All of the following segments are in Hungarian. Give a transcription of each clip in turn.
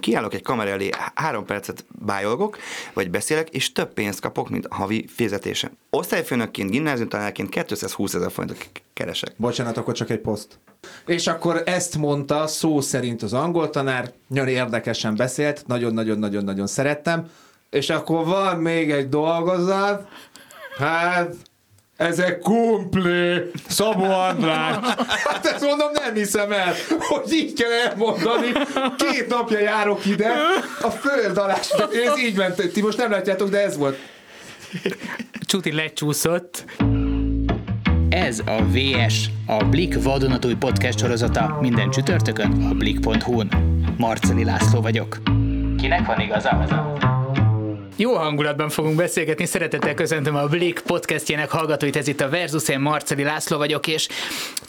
Én kiállok egy kamera elé, három percet bájolgok, vagy beszélek, és több pénzt kapok, mint a havi fizetése. Osztályfőnökként, gimnáziumtanárként 220 ezer forintot keresek. Bocsánat, akkor csak egy poszt. És akkor ezt mondta szó szerint az angol tanár, nagyon érdekesen beszélt, nagyon-nagyon-nagyon-nagyon szerettem, és akkor van még egy dolgozat, hát ezek kumplé, Szabó András. Hát ezt mondom, nem hiszem el, hogy így kell elmondani. Két napja járok ide, a föld alá. Ez így ment, ti most nem látjátok, de ez volt. Csuti lecsúszott. Ez a VS, a Blik vadonatúj podcast sorozata minden csütörtökön a blik.hu-n. Marceli László vagyok. Kinek van igaza? Jó hangulatban fogunk beszélgetni, szeretettel köszöntöm a Blik podcastjének hallgatóit, ez itt a Versus, én Marceli László vagyok, és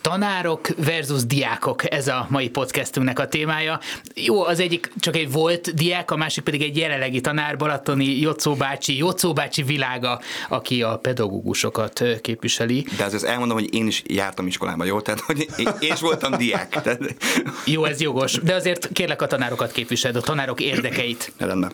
tanárok versus diákok, ez a mai podcastünknek a témája. Jó, az egyik csak egy volt diák, a másik pedig egy jelenlegi tanár, Balatoni Jocó bácsi, Jocó bácsi világa, aki a pedagógusokat képviseli. De azért elmondom, hogy én is jártam iskolába, jó? Tehát, hogy én is voltam diák. Tehát... Jó, ez jogos, de azért kérlek a tanárokat képviseled, a tanárok érdekeit. Rendben.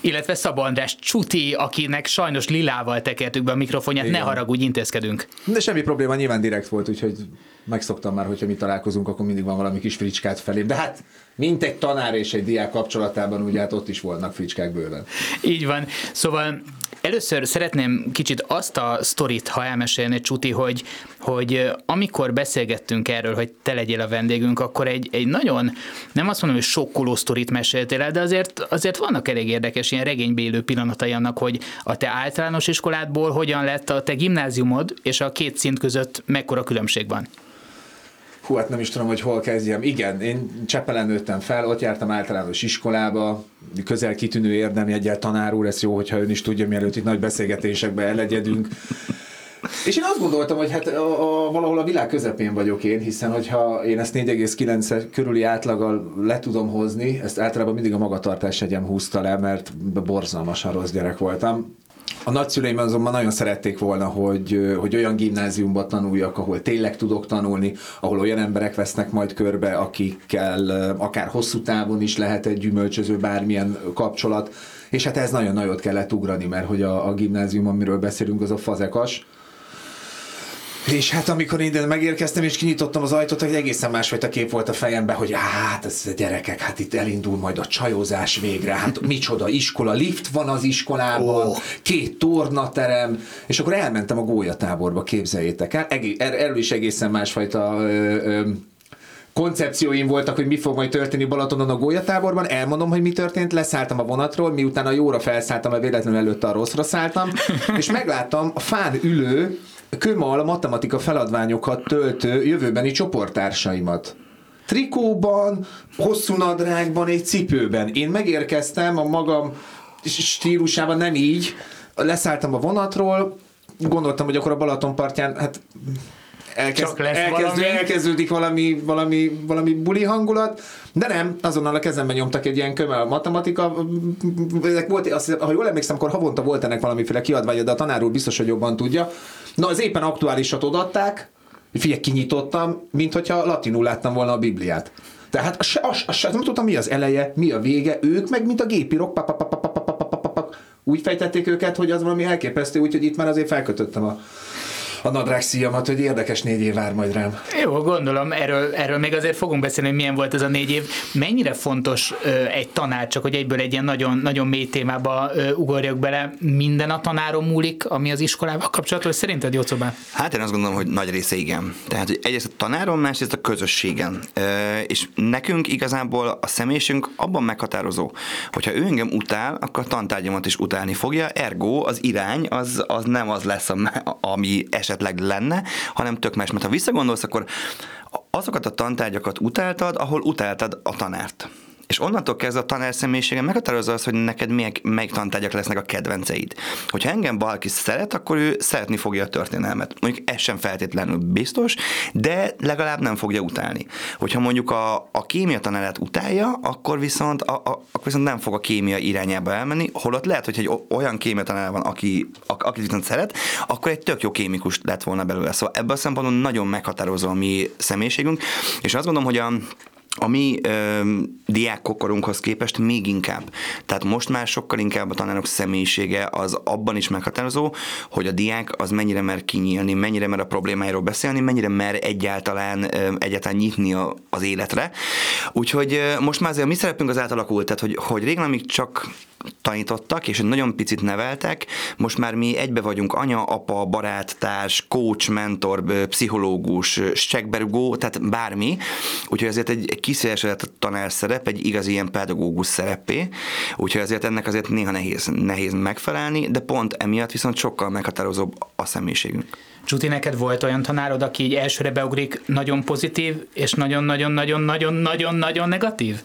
Illetve Szabó András Csuti, akinek sajnos lilával tekertük be a mikrofonját, Igen. ne haragudj, intézkedünk. De semmi probléma, nyilván direkt volt, úgyhogy megszoktam már, hogyha mi találkozunk, akkor mindig van valami kis fricskát felé. De hát mint egy tanár és egy diák kapcsolatában, ugye hát ott is voltak fricskák bőven. Így van. Szóval Először szeretném kicsit azt a sztorit, ha elmesélni, Csuti, hogy, hogy amikor beszélgettünk erről, hogy te legyél a vendégünk, akkor egy, egy nagyon, nem azt mondom, hogy sokkoló sztorit meséltél el, de azért, azért vannak elég érdekes ilyen regénybélő pillanatai annak, hogy a te általános iskoládból hogyan lett a te gimnáziumod, és a két szint között mekkora különbség van. Hú, hát nem is tudom, hogy hol kezdjem. Igen, én Csepelen nőttem fel, ott jártam általános iskolába, közel kitűnő érdemjegyel tanár úr, ez jó, hogyha ön is tudja, mielőtt itt nagy beszélgetésekbe elegyedünk. És én azt gondoltam, hogy hát a, a, valahol a világ közepén vagyok én, hiszen hogyha én ezt 4,9 körüli átlaggal le tudom hozni, ezt általában mindig a magatartás egyem húzta le, mert borzalmasan rossz gyerek voltam. A nagyszüleim azonban nagyon szerették volna, hogy, hogy olyan gimnáziumban tanuljak, ahol tényleg tudok tanulni, ahol olyan emberek vesznek majd körbe, akikkel akár hosszú távon is lehet egy gyümölcsöző bármilyen kapcsolat, és hát ez nagyon nagyot kellett ugrani, mert hogy a, a gimnázium, amiről beszélünk, az a fazekas, és hát amikor én megérkeztem és kinyitottam az ajtót, egy egészen másfajta kép volt a fejemben, hogy hát ez a gyerekek, hát itt elindul majd a csajozás végre, hát micsoda iskola, lift van az iskolában, oh. két tornaterem, és akkor elmentem a gólyatáborba, képzeljétek el, er- erről is egészen másfajta ö, ö, koncepcióim voltak, hogy mi fog majd történni Balatonon a gólyatáborban, elmondom, hogy mi történt, leszálltam a vonatról, miután a jóra felszálltam, mert véletlenül előtte a rosszra szálltam, és megláttam a fán ülő Kömal a matematika feladványokat töltő jövőbeni csoporttársaimat trikóban, hosszú nadrágban, egy cipőben. Én megérkeztem a magam stílusában, nem így, leszálltam a vonatról, gondoltam, hogy akkor a Balaton partján, hát elkezd, elkezdő, valami. elkezdődik valami, valami, valami buli hangulat, de nem, azonnal a kezemben nyomtak egy ilyen kömel matematika, ezek volt, azt, ha jól emlékszem, akkor havonta volt ennek valamiféle kiadványa, de a tanár úr biztos, hogy jobban tudja. Na, az éppen aktuálisat odatták, figyelj, kinyitottam, mint hogyha latinul láttam volna a Bibliát. Tehát az, az, az, az, nem tudtam, mi az eleje, mi a vége, ők meg, mint a gépirok, úgy fejtették őket, hogy az valami elképesztő, úgyhogy itt már azért felkötöttem a a nadrág szíjamat, hogy érdekes négy év vár majd rám. Jó, gondolom, erről, erről még azért fogunk beszélni, hogy milyen volt ez a négy év. Mennyire fontos ö, egy tanár, csak hogy egyből egy ilyen nagyon, nagyon mély témába ö, ugorjak bele, minden a tanárom múlik, ami az iskolával kapcsolatos, szerinted Jócobán? Hát én azt gondolom, hogy nagy része igen. Tehát, hogy egyrészt a tanárom, másrészt a közösségen. Ö, és nekünk igazából a személyisünk abban meghatározó, hogyha ő engem utál, akkor a tantárgyamat is utálni fogja, ergo az irány az, az nem az lesz, ami eset esetleg lenne, hanem tök más. Mert ha visszagondolsz, akkor azokat a tantárgyakat utáltad, ahol utáltad a tanárt. És onnantól kezdve a tanár személyisége meghatározza azt, hogy neked melyik, melyik tantárgyak lesznek a kedvenceid. Hogyha engem valaki szeret, akkor ő szeretni fogja a történelmet. Mondjuk ez sem feltétlenül biztos, de legalább nem fogja utálni. Hogyha mondjuk a, a kémia tanárát utálja, akkor viszont, a, a, akkor viszont nem fog a kémia irányába elmenni, holott lehet, hogy egy olyan kémia tanár van, aki, a, akit viszont szeret, akkor egy tök jó kémikus lett volna belőle. Szóval ebből a szempontból nagyon meghatározó a mi személyiségünk, és azt gondolom, hogy a a mi ö, diákkokorunkhoz képest még inkább. Tehát most már sokkal inkább a tanárok személyisége az abban is meghatározó, hogy a diák az mennyire mer kinyílni, mennyire mer a problémáiról beszélni, mennyire mer egyáltalán, ö, egyáltalán nyitni a, az életre. Úgyhogy ö, most már azért a mi szerepünk az átalakult, tehát hogy, hogy régen amíg csak tanítottak, és nagyon picit neveltek, most már mi egybe vagyunk anya, apa, barát, társ, coach, mentor, pszichológus, segberugó, tehát bármi, úgyhogy azért egy, egy kiszélesedett tanár szerep, egy igazi ilyen pedagógus szerepé, úgyhogy azért ennek azért néha nehéz, nehéz megfelelni, de pont emiatt viszont sokkal meghatározóbb a személyiségünk. Csuti, neked volt olyan tanárod, aki így elsőre beugrik nagyon pozitív, és nagyon-nagyon-nagyon-nagyon-nagyon-nagyon negatív?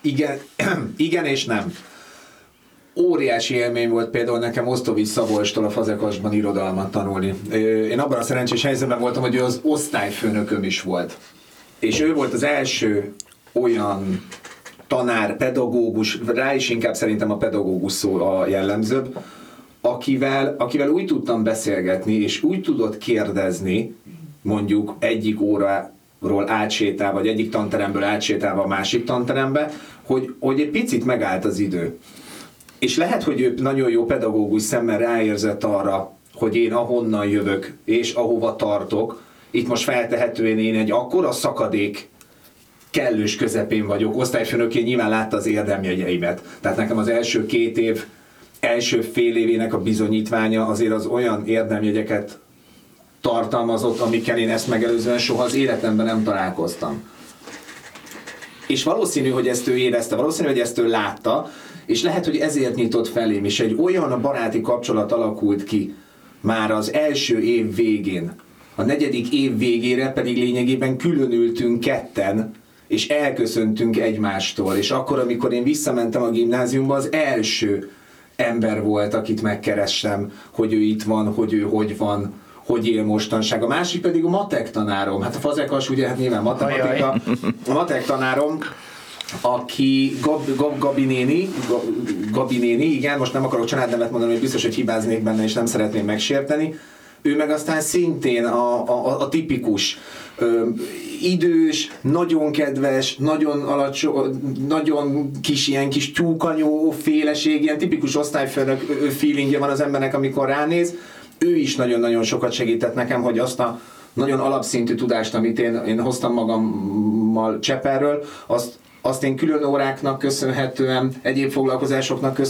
Igen, igen és nem. Óriási élmény volt például nekem Osztovics Szabolcstól a Fazekasban irodalmat tanulni. Én abban a szerencsés helyzetben voltam, hogy ő az osztályfőnököm is volt. És ő volt az első olyan tanár, pedagógus, rá is inkább szerintem a pedagógus szó a jellemzőbb, akivel, akivel úgy tudtam beszélgetni, és úgy tudott kérdezni, mondjuk egyik óráról átsétál, vagy egyik tanteremből átsétálva a másik tanterembe, hogy, hogy egy picit megállt az idő. És lehet, hogy ő nagyon jó pedagógus szemmel ráérzett arra, hogy én ahonnan jövök, és ahova tartok, itt most feltehetően én egy akkora szakadék kellős közepén vagyok. Osztályfőnökén nyilván látta az érdemjegyeimet. Tehát nekem az első két év, első fél évének a bizonyítványa azért az olyan érdemjegyeket tartalmazott, amikkel én ezt megelőzően soha az életemben nem találkoztam. És valószínű, hogy ezt ő érezte, valószínű, hogy ezt ő látta, és lehet, hogy ezért nyitott felém, és egy olyan baráti kapcsolat alakult ki már az első év végén. A negyedik év végére pedig lényegében különültünk ketten, és elköszöntünk egymástól. És akkor, amikor én visszamentem a gimnáziumba, az első ember volt, akit megkerestem, hogy ő itt van, hogy ő hogy van, hogy él mostanság. A másik pedig a matek tanárom. Hát a fazekas ugye, hát nyilván matematika. A matek tanárom, aki Gab, Gab, Gabi néni, Gabi néni, igen, most nem akarok családnevet mondani, hogy biztos, hogy hibáznék benne, és nem szeretném megsérteni. Ő meg aztán szintén a, a, a tipikus ö, idős, nagyon kedves, nagyon alacsony, nagyon kis ilyen kis tyúkanyó féleség, ilyen tipikus osztályfőnök feelingje van az embernek, amikor ránéz. Ő is nagyon-nagyon sokat segített nekem, hogy azt a nagyon alapszintű tudást, amit én, én hoztam magammal Cseperről, azt, azt én külön óráknak köszönhetően, egyéb foglalkozásoknak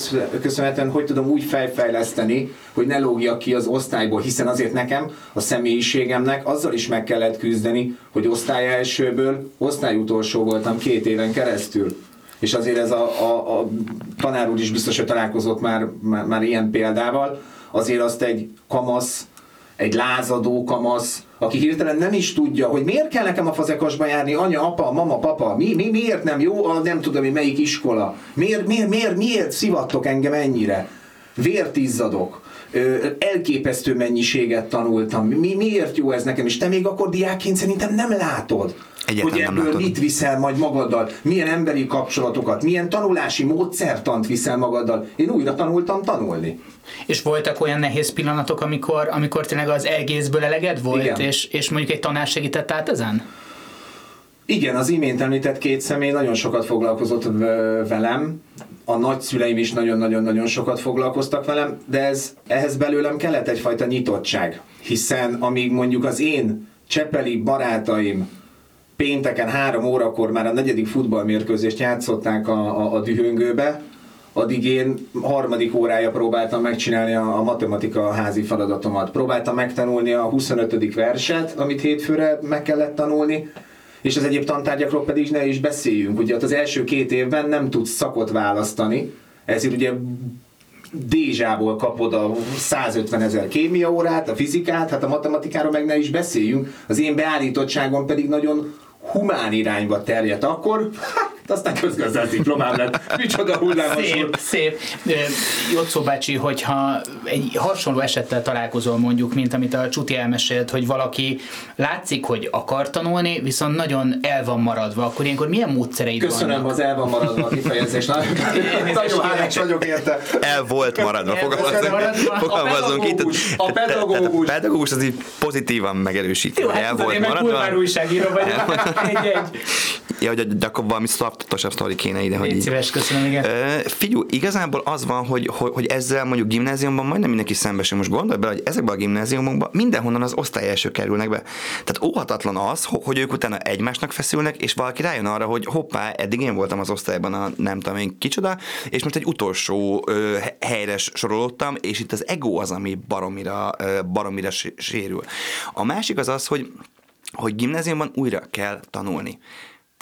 köszönhetően, hogy tudom úgy fejfejleszteni, hogy ne lógjak ki az osztályból, hiszen azért nekem, a személyiségemnek azzal is meg kellett küzdeni, hogy osztály elsőből osztályutolsó voltam két éven keresztül. És azért ez a, a, a tanár úr is biztos, hogy találkozott már, már, már ilyen példával, azért azt egy kamasz, egy lázadó kamasz, aki hirtelen nem is tudja, hogy miért kell nekem a fazekasba járni, anya, apa, mama, papa, mi, mi, miért nem jó, a nem tudom, hogy melyik iskola, miért, miért, miért, miért szivattok engem ennyire, vért izzadok, elképesztő mennyiséget tanultam, mi, miért jó ez nekem, és te még akkor diákként szerintem nem látod, Egyetlen hogy ebből látod. mit viszel majd magaddal, milyen emberi kapcsolatokat, milyen tanulási módszertant viszel magaddal. Én újra tanultam tanulni. És voltak olyan nehéz pillanatok, amikor, amikor tényleg az egészből eleged volt, és, és mondjuk egy tanár segített át ezen? Igen, az imént említett két személy nagyon sokat foglalkozott velem, a nagyszüleim is nagyon-nagyon-nagyon sokat foglalkoztak velem, de ez, ehhez belőlem kellett egyfajta nyitottság, hiszen amíg mondjuk az én csepeli barátaim pénteken három órakor már a negyedik futballmérkőzést játszották a, a, a dühöngőbe, addig én harmadik órája próbáltam megcsinálni a, a matematika házi feladatomat. Próbáltam megtanulni a 25. verset, amit hétfőre meg kellett tanulni, és az egyéb tantárgyakról pedig ne is beszéljünk. Ugye az első két évben nem tudsz szakot választani, ezért ugye Dézsából kapod a 150 ezer kémia órát, a fizikát, hát a matematikáról meg ne is beszéljünk. Az én beállítottságom pedig nagyon humán irányba terjedt akkor, aztán közgazdász diplomám lett. Micsoda hullámos Szép, szép. Jocó bácsi, hogyha egy hasonló esettel találkozol mondjuk, mint amit a Csuti elmesélt, hogy valaki látszik, hogy akar tanulni, viszont nagyon el van maradva, akkor ilyenkor milyen módszereid Köszönöm vannak? az el van maradva a kifejezés. Nagyon hálás vagyok érte. El volt maradva, volt maradva. A itt. pedagógus, a pedagógus. A pedagógus az így pozitívan megerősíti. Jó, hogy hát el volt én meg maradva. újságíró vagyok. Egy-egy. Ja, hogy de akkor valami szartosabb sztori kéne ide, hogy Légy szíves, köszönöm, igen. Figyú, igazából az van, hogy, hogy, hogy ezzel mondjuk gimnáziumban majdnem mindenki szembesül. Most gondolj bele, hogy ezekben a gimnáziumokban mindenhonnan az osztály első kerülnek be. Tehát óhatatlan az, ho- hogy ők utána egymásnak feszülnek, és valaki rájön arra, hogy hoppá, eddig én voltam az osztályban a nem tudom én kicsoda, és most egy utolsó ö, he- helyre sorolódtam, és itt az ego az, ami baromira, ö, baromira sé- sérül. A másik az az, hogy hogy gimnáziumban újra kell tanulni.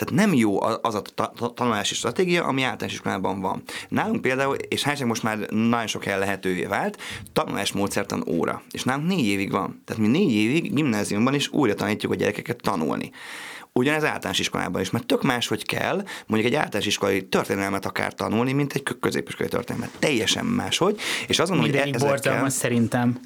Tehát nem jó az a ta- ta- tanulási stratégia, ami általános iskolában van. Nálunk például, és hányság most már nagyon sok helyen lehetővé vált, tanulásmódszertan óra. És nálunk négy évig van. Tehát mi négy évig gimnáziumban is újra tanítjuk a gyerekeket tanulni. Ugyanez általános iskolában is, mert tök más, hogy kell mondjuk egy általános iskolai történelmet akár tanulni, mint egy kö- középiskolai történelmet. Teljesen máshogy, és azon, hogy Mindenik e- ezekkel... szerintem.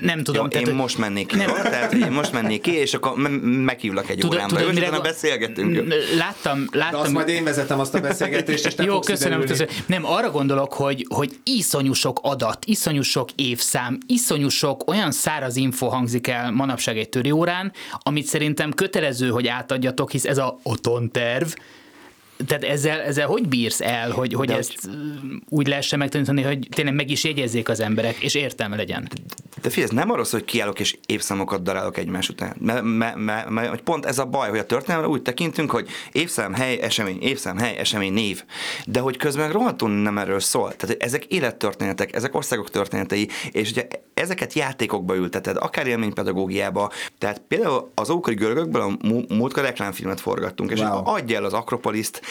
Nem tudom. Jó, tehát, én most mennék ki, Nem. jó? Tehát, én most mennék ki, és akkor me- meghívlak egy Tudod, órámra, tudod, és mire utána beszélgetünk. N- Láttam, De azt láttam. majd én vezetem azt a beszélgetést, és te Jó, fogsz köszönöm, köszönöm. Nem, arra gondolok, hogy, hogy iszonyú sok adat, iszonyú sok évszám, iszonyú sok olyan száraz info hangzik el manapság egy töri órán, amit szerintem kötelező, hogy átadjatok, hisz ez a otonterv, tehát ezzel, ezzel hogy bírsz el, hogy, hogy De ezt hogy... úgy lehessen megtanítani, hogy tényleg meg is jegyezzék az emberek, és értelme legyen? De figyelj, ez nem arról szól, hogy kiállok és évszámokat darálok egymás után. Mert me, me, me, me, pont ez a baj, hogy a történelemre úgy tekintünk, hogy évszám, hely, esemény, évszám, hely, esemény, név. De hogy közben rohadtul nem erről szól. Tehát ezek élettörténetek, ezek országok történetei, és ugye ezeket játékokba ülteted, akár élménypedagógiába. Tehát például az ókori görögökből a mú- múltkor reklámfilmet forgattunk, és Wow. adj el az Akropoliszt,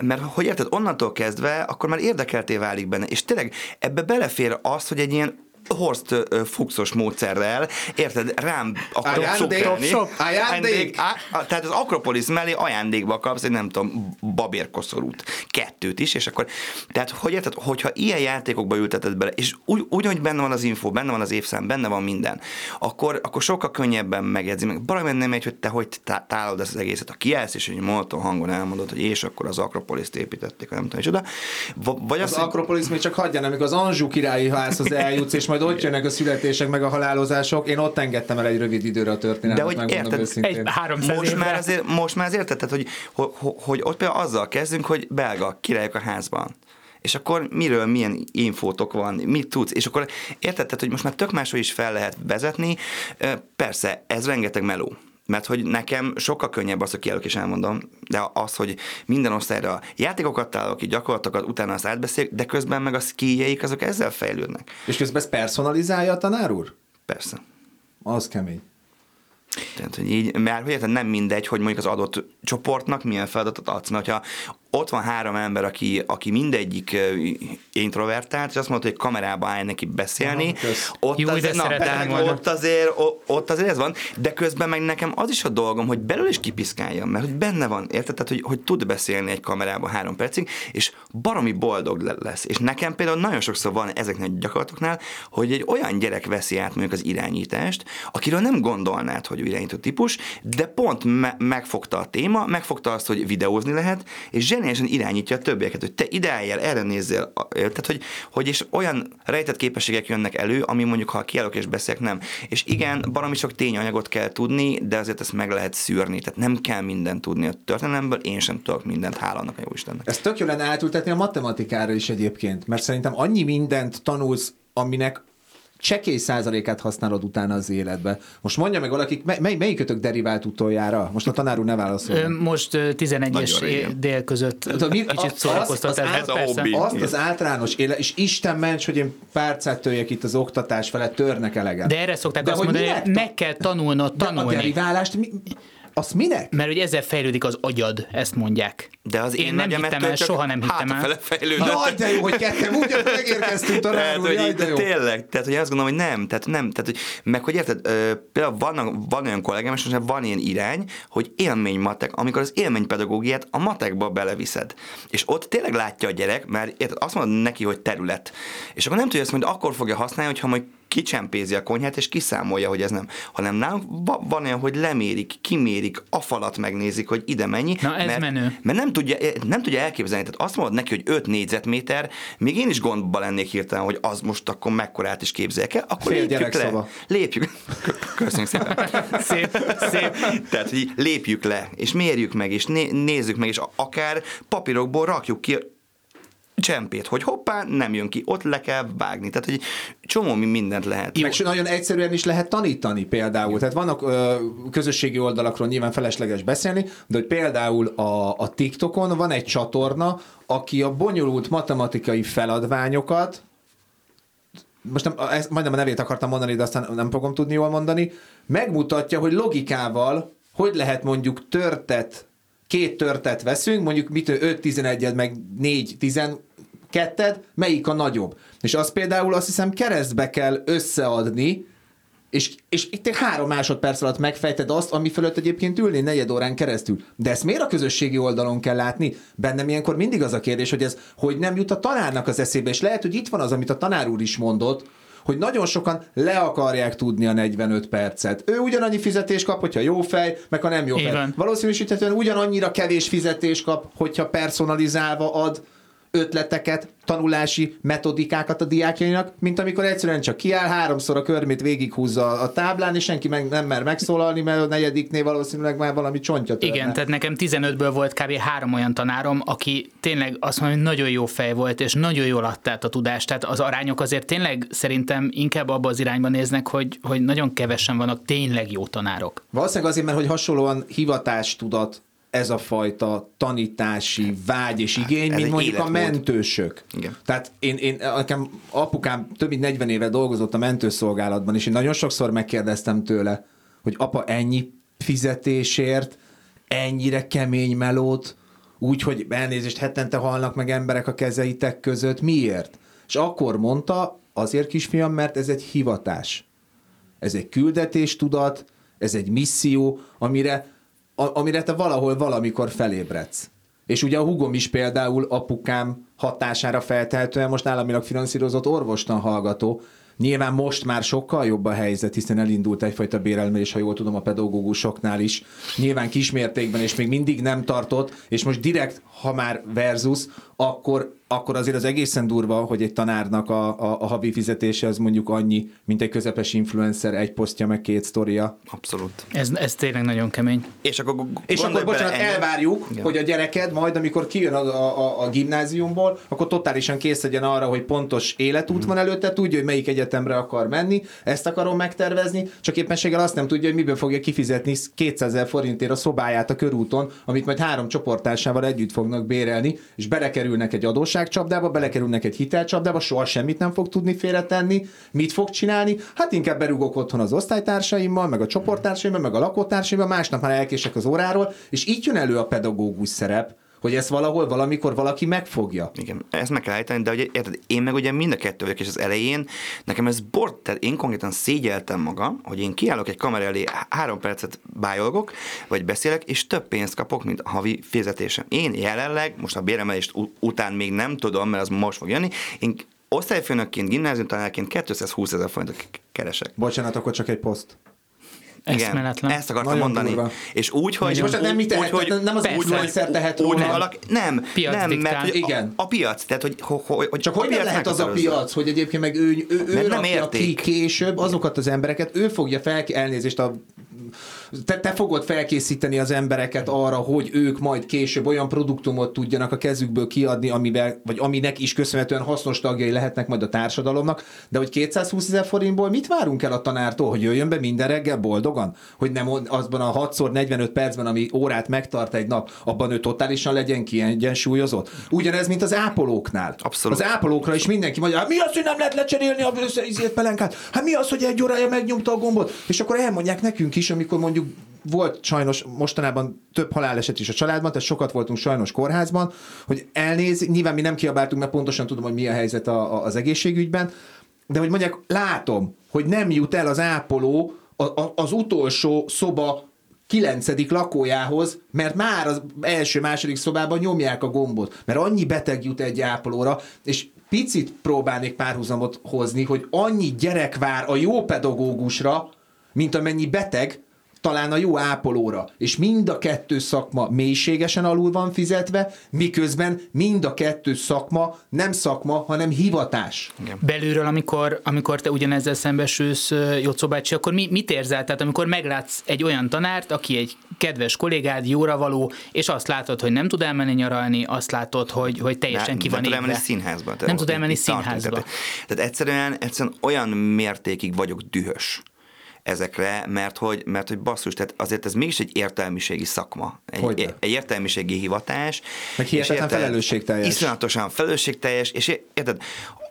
mert hogy érted, onnantól kezdve, akkor már érdekelté válik benne, és tényleg ebbe belefér az, hogy egy ilyen Horst Fuchsos módszerrel, érted, rám szokálni. sok, ajándék. Tehát az Akropolis mellé ajándékba kapsz egy nem tudom, babérkoszorút, kettőt is, és akkor, tehát hogy érted, hogyha ilyen játékokba ülteted bele, és úgy, úgy, hogy benne van az info, benne van az évszám, benne van minden, akkor, akkor sokkal könnyebben megjegyzi meg. Baromi nem megy, hogy te hogy tá- tálod ezt az egészet, a kiállsz, és egy monoton hangon elmondod, hogy és akkor az Akropoliszt építették, nem tudom, és oda. Vagy Az az, Akropolis még csak hagyja, amikor az Anzsú királyi házhoz eljutsz, és majd ott jönnek a születések, meg a halálozások. Én ott engedtem el egy rövid időre a történelmet, De hogy megmondom érted, őszintén. Egy 300 most évre. már, azért, most már azért tetted, hogy, hogy, hogy ott például azzal kezdünk, hogy belga királyok a házban. És akkor miről, milyen infótok van, mit tudsz, és akkor érted, tehát, hogy most már tök máshogy is fel lehet vezetni. Persze, ez rengeteg meló. Mert hogy nekem sokkal könnyebb az, hogy kiállok és elmondom, de az, hogy minden osztályra játékokat találok ki, gyakorlatokat, utána azt átbeszéljük, de közben meg a skijjeik azok ezzel fejlődnek. És közben ezt personalizálja a tanár úr? Persze. Az kemény. Tehát, hogy így, mert hogy nem mindegy, hogy mondjuk az adott csoportnak milyen feladatot adsz, mert hogyha ott van három ember, aki, aki mindegyik introvertált, és azt mondod, hogy kamerába állj neki beszélni, kösz. ott, Jó, azért, na, volna. ott, azért, ott azért ez van, de közben meg nekem az is a dolgom, hogy belül is kipiszkáljam, mert hogy benne van, érted? Tehát, hogy, hogy tud beszélni egy kamerába három percig, és baromi boldog le- lesz. És nekem például nagyon sokszor van ezeknél a gyakorlatoknál, hogy egy olyan gyerek veszi át mondjuk az irányítást, akiről nem gondolnád, hogy ő irányító típus, de pont me- megfogta a téma, megfogta azt, hogy videózni lehet, és zseniálisan irányítja a többieket, hogy te ide álljál, erre nézzél, tehát hogy, hogy és olyan rejtett képességek jönnek elő, ami mondjuk, ha kiállok és beszélek, nem. És igen, baromi sok tényanyagot kell tudni, de azért ezt meg lehet szűrni, tehát nem kell mindent tudni a történelemből, én sem tudok mindent, hála annak a jó Istennek. Ezt tök jó lenne átültetni a matematikára is egyébként, mert szerintem annyi mindent tanulsz, aminek csekély százalékát használod utána az életbe. Most mondja meg valaki, mely, mely, melyikötök derivált utoljára? Most a tanár úr ne válaszol. Most ö, 11 és dél között Tudod, mi- kicsit szórakoztat az- ez, az-. Azt az általános élet, és Isten ments, hogy én párcát töljek itt az oktatás felett, törnek eleget. De erre szokták De azt hogy mondani, hogy meg kell tanulnod De a tanulni. deriválást mi, azt minek? Mert hogy ezzel fejlődik az agyad, ezt mondják. De az én, én nem hittem el, soha nem hittem el. Jaj, de jó, hogy ketten úgy, hogy megérkeztünk Tehát, tanár úr, hogy jaj, de jó. tényleg, tehát hogy azt gondolom, hogy nem, tehát nem, tehát hogy, meg hogy érted, ö, például van, van olyan kollégám, és most van ilyen irány, hogy élménymatek, amikor az élménypedagógiát a matekba beleviszed. És ott tényleg látja a gyerek, mert érted, azt mondod neki, hogy terület. És akkor nem tudja ezt majd akkor fogja használni, hogyha majd kicsempézi a konyhát, és kiszámolja, hogy ez nem. Hanem nálunk va- van olyan, hogy lemérik, kimérik, a falat megnézik, hogy ide mennyi. Na, ez mert, menő. Mert nem tudja, nem tudja elképzelni. Tehát azt mondod neki, hogy 5 négyzetméter, még én is gondba lennék hirtelen, hogy az most akkor mekkorát is képzeljek el, akkor Fél lépjük le. gyerekszoba. Lépjük. Köszönjük szépen. Szép, szép. Tehát, hogy lépjük le, és mérjük meg, és né- nézzük meg, és akár papírokból rakjuk ki csempét, hogy hoppá, nem jön ki, ott le kell vágni. Tehát, hogy csomó mi- mindent lehet. Meg nagyon egyszerűen is lehet tanítani például. Tehát vannak ö, közösségi oldalakról nyilván felesleges beszélni, de hogy például a, a TikTokon van egy csatorna, aki a bonyolult matematikai feladványokat most nem, ezt, majdnem a nevét akartam mondani, de aztán nem fogom tudni jól mondani, megmutatja, hogy logikával hogy lehet mondjuk törtet, két törtet veszünk, mondjuk mit 5-11-ed, meg 4-12-ed, melyik a nagyobb. És azt például azt hiszem keresztbe kell összeadni, és, és itt három másodperc alatt megfejted azt, ami fölött egyébként ülni negyed órán keresztül. De ezt miért a közösségi oldalon kell látni? Bennem ilyenkor mindig az a kérdés, hogy ez hogy nem jut a tanárnak az eszébe, és lehet, hogy itt van az, amit a tanár úr is mondott, hogy nagyon sokan le akarják tudni a 45 percet. Ő ugyanannyi fizetést kap, hogyha jó fej, meg ha nem jó fej. Valószínűsíthetően ugyanannyira kevés fizetést kap, hogyha personalizálva ad ötleteket, tanulási metodikákat a diákjainak, mint amikor egyszerűen csak kiáll, háromszor a körmét végighúzza a táblán, és senki meg nem mer megszólalni, mert a negyediknél valószínűleg már valami csontja törne. Igen, tehát nekem 15-ből volt kb. három olyan tanárom, aki tényleg azt mondja, hogy nagyon jó fej volt, és nagyon jól adta át a tudást. Tehát az arányok azért tényleg szerintem inkább abba az irányba néznek, hogy, hogy nagyon kevesen vannak tényleg jó tanárok. Valószínűleg azért, mert hogy hasonlóan hivatástudat ez a fajta tanítási vágy és igény, ez mint mondjuk a életmód. mentősök. Igen. Tehát én, én, nekem apukám több mint 40 éve dolgozott a mentőszolgálatban, és én nagyon sokszor megkérdeztem tőle, hogy apa, ennyi fizetésért, ennyire kemény melót, úgy, hogy elnézést hetente halnak meg emberek a kezeitek között, miért? És akkor mondta, azért kisfiam, mert ez egy hivatás. Ez egy küldetéstudat, ez egy misszió, amire, a, amire te valahol valamikor felébredsz. És ugye a hugom is például apukám hatására feltehetően most államilag finanszírozott orvostan hallgató, Nyilván most már sokkal jobb a helyzet, hiszen elindult egyfajta bérelmés, ha jól tudom, a pedagógusoknál is. Nyilván kismértékben, és még mindig nem tartott, és most direkt, ha már versus, akkor, akkor azért az egészen durva, hogy egy tanárnak a, a, a havi fizetése az mondjuk annyi, mint egy közepes influencer, egy posztja, meg két sztoria. Abszolút. Ez, ez tényleg nagyon kemény. És akkor, És akkor, bocsánat, ennyi- elvárjuk, Igen. hogy a gyereked majd, amikor kijön a, a, a, a gimnáziumból, akkor totálisan kész legyen arra, hogy pontos életút van előtte, tudja, hogy melyik egyetemre akar menni, ezt akarom megtervezni, csak éppenséggel azt nem tudja, hogy miből fogja kifizetni 200 ezer forintért a szobáját a körúton, amit majd három csoporttársával együtt fognak bérelni, és belekerülnek egy adósságcsapdába, belekerülnek egy hitelcsapdába, soha semmit nem fog tudni félretenni. Mit fog csinálni? Hát inkább berúgok otthon az osztálytársaimmal, meg a csoporttársaimmal, meg a lakótársaimmal, másnap már elkések az óráról, és így jön elő a pedagógus szerep, hogy ezt valahol, valamikor valaki megfogja. Igen, ezt meg kell állítani, de ugye, érted, én meg ugye mind a kettő vagyok, és az elején nekem ez bort, tehát én konkrétan szégyeltem magam, hogy én kiállok egy kamera elé, három percet bájolgok, vagy beszélek, és több pénzt kapok, mint a havi fizetésem. Én jelenleg, most a béremelést után még nem tudom, mert az most fog jönni, én osztályfőnökként, gimnáziumtanárként 220 ezer forintot keresek. Bocsánat, akkor csak egy poszt. Eszméletlen. ezt akartam Nagyon mondani. durva. És úgy, hogy... És most nem mi tehet, úgy, hogy- nem az Persze. influencer tehet úgy, róla. hogy valaki, nem, Piac nem, diktál. mert hogy Igen. A, a, piac, tehát hogy, hogy, hogy Csak hogy nem lehet az a piac, hogy egyébként meg ő, ő, ő nem rakja ki érték. később azokat az embereket, ő fogja fel, elnézést a te, te fogod felkészíteni az embereket arra, hogy ők majd később olyan produktumot tudjanak a kezükből kiadni, amivel, vagy aminek is köszönhetően hasznos tagjai lehetnek majd a társadalomnak, de hogy 220 ezer forintból mit várunk el a tanártól, hogy jöjjön be minden reggel boldogan? Hogy nem azban a 6x45 percben, ami órát megtart egy nap, abban ő totálisan legyen kiegyensúlyozott? Ugyanez, mint az ápolóknál. Abszolút. Az ápolókra is mindenki mondja, hát mi az, hogy nem lehet lecserélni a pelenkát? Hát mi az, hogy egy órája megnyomta a gombot? És akkor elmondják nekünk is, amikor mondjuk volt sajnos mostanában több haláleset is a családban, tehát sokat voltunk sajnos kórházban, hogy elnéz, nyilván mi nem kiabáltunk, mert pontosan tudom, hogy mi a helyzet a, a, az egészségügyben, de hogy mondják, látom, hogy nem jut el az ápoló a, a, az utolsó szoba kilencedik lakójához, mert már az első, második szobában nyomják a gombot, mert annyi beteg jut egy ápolóra, és picit próbálnék párhuzamot hozni, hogy annyi gyerek vár a jó pedagógusra, mint amennyi beteg, talán a jó ápolóra, és mind a kettő szakma mélységesen alul van fizetve, miközben mind a kettő szakma nem szakma, hanem hivatás. Igen. Belülről, amikor, amikor te ugyanezzel szembesülsz, Jocó bácsi, akkor mi, mit érzel? Tehát amikor meglátsz egy olyan tanárt, aki egy kedves kollégád, jóra való, és azt látod, hogy nem tud elmenni nyaralni, azt látod, hogy, hogy teljesen nem, ki van Nem tud elmenni színházba. Nem tud elmenni színházba. Tehát, tehát egyszerűen, egyszerűen olyan mértékig vagyok dühös, ezekre, mert hogy, mert hogy basszus, tehát azért ez mégis egy értelmiségi szakma, egy, egy értelmiségi hivatás. Meg hihetetlen felelősségteljes. Iszonyatosan felelősségteljes, és érted,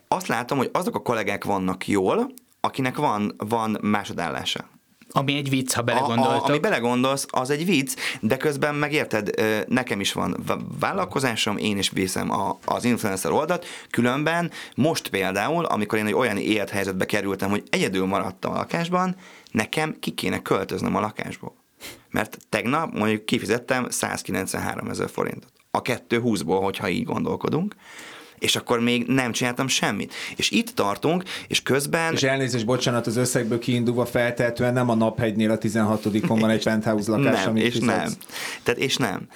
azt látom, hogy azok a kollégák vannak jól, akinek van, van másodállása. Ami egy vicc, ha belegondoltok. A, a, ami belegondolsz, az egy vicc, de közben megérted, nekem is van vállalkozásom, én is viszem a, az influencer oldalt, különben most például, amikor én egy olyan élethelyzetbe kerültem, hogy egyedül maradtam a lakásban, nekem ki kéne költöznöm a lakásból. Mert tegnap mondjuk kifizettem 193 ezer forintot. A 220-ból, hogyha így gondolkodunk és akkor még nem csináltam semmit. És itt tartunk, és közben... És elnézést, bocsánat, az összegből kiindulva feltehetően nem a naphegynél a 16-on van egy penthouse lakás, nem, amit és fizetsz. nem. Tehát és nem.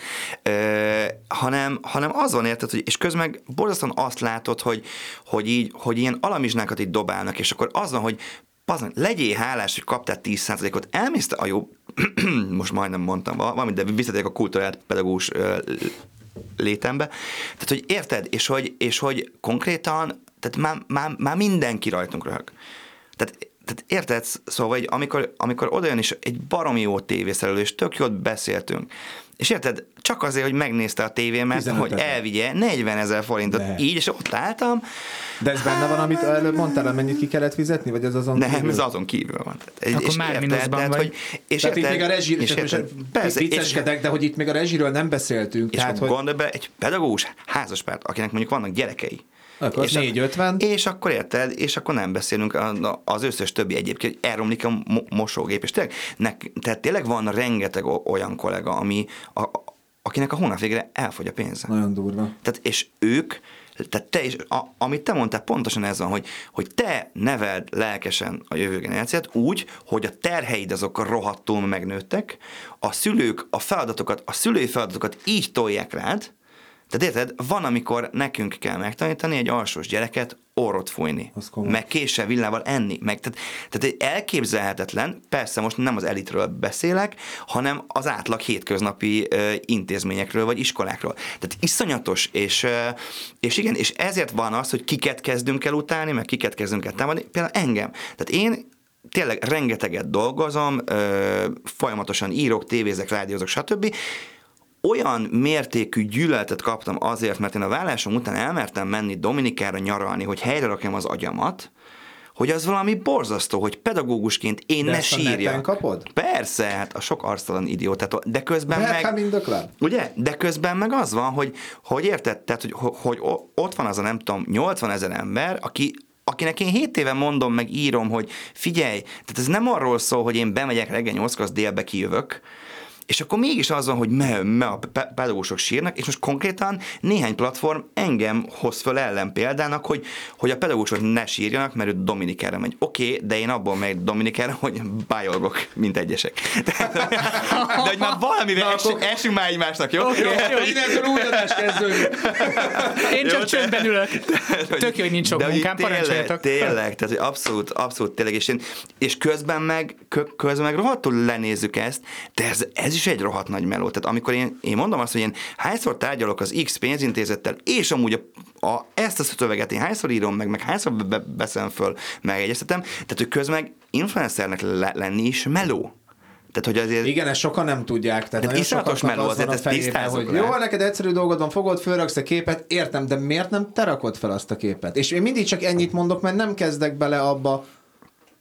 Ö, hanem, hanem az van érted, hogy és közben meg borzasztóan azt látod, hogy, hogy így, hogy ilyen alamizsnákat itt dobálnak, és akkor az van, hogy Pazan, legyél hálás, hogy kaptál 10%-ot, elmész a jó, most majdnem mondtam valamit, de visszatérek a kultúrát pedagógus létembe. Tehát, hogy érted, és hogy, és hogy konkrétan, tehát már, már, már mindenki rajtunk röhög. Tehát tehát érted? Szóval, hogy amikor, amikor oda jön is egy baromi jó tévészerelő, és tök jót beszéltünk, és érted, csak azért, hogy megnézte a tévémet, hogy elvigye 40 ezer forintot ne. így, és ott álltam. De ez benne van, amit előbb mondtál, amennyit ki kellett fizetni, vagy ez azon Nem, kívül? ez azon kívül van. Tehát, Akkor és már érted, mínuszban tehát, vagy. Hogy, és tehát érted, itt még a rezsi, és érted, persze, vicceskedek, és, de hogy itt még a rezsiről nem beszéltünk. És tehát, hogy... gondolj be, egy pedagógus házaspárt, akinek mondjuk vannak gyerekei, akkor és 450. És akkor érted, és akkor nem beszélünk az összes többi egyébként, hogy elromlik a mosógép, és tényleg, ne, tehát tényleg van rengeteg olyan kollega, ami, a, akinek a hónap végre elfogy a pénze. Nagyon durva. Tehát, és ők, tehát te is, a, amit te mondtál, pontosan ez van, hogy, hogy te neveld lelkesen a jövő generációt úgy, hogy a terheid azok rohadtul megnőttek, a szülők a feladatokat, a szülői feladatokat így tolják rád, tehát érted, van, amikor nekünk kell megtanítani egy alsós gyereket orrot fújni, meg késsel, villával enni, meg tehát, tehát egy elképzelhetetlen, persze most nem az elitről beszélek, hanem az átlag hétköznapi uh, intézményekről vagy iskolákról. Tehát iszonyatos, és, uh, és igen, és ezért van az, hogy kiket kezdünk el utálni, meg kiket kezdünk el támadni, például engem. Tehát én tényleg rengeteget dolgozom, uh, folyamatosan írok, tévézek, rádiózok, stb., olyan mértékű gyűlöletet kaptam azért, mert én a vállásom után elmertem menni Dominikára nyaralni, hogy helyre rakjam az agyamat, hogy az valami borzasztó, hogy pedagógusként én de ne sírjak. kapod? Persze, hát a sok arctalan idiótát, de közben meg... Mind ugye? De közben meg az van, hogy, hogy érted, tehát, hogy, hogy ott van az a nem tudom, 80 ezer ember, aki akinek én 7 éve mondom, meg írom, hogy figyelj, tehát ez nem arról szól, hogy én bemegyek reggel 8 délbe kijövök, és akkor mégis az van, hogy me, me a pedagógusok sírnak, és most konkrétan néhány platform engem hoz föl ellen példának, hogy, hogy a pedagógusok ne sírjanak, mert ő Dominikára megy. Oké, okay, de én abból megy Dominikára, hogy bájolgok, mint egyesek. De, de hogy már valamivel es, akkor... esünk már egymásnak, jó? Okay, jó, jó, innentől új adás kezdődik. Én csak csöndben ülök. Tök jó, hogy nincs sok de, munkám, tényleg, tényleg, tehát hogy abszolút, abszolút tényleg, és, én, és közben meg, közben meg rohadtul lenézzük ezt, de ez, ez is is egy rohadt nagy meló. Tehát amikor én, én mondom azt, hogy én hányszor tárgyalok az X pénzintézettel, és amúgy a, a, ezt a szöveget én hányszor írom meg, meg hányszor be, beszem föl, megegyeztetem, tehát hogy közben influencernek le, lenni is meló. Tehát, hogy azért... Igen, ezt sokan nem tudják. Tehát nagyon iszonyatos meló, azért ezt tisztázok hogy Jó, neked egyszerű dolgod van, fogod, fölraksz a képet, értem, de miért nem te rakod fel azt a képet? És én mindig csak ennyit mondok, mert nem kezdek bele abba,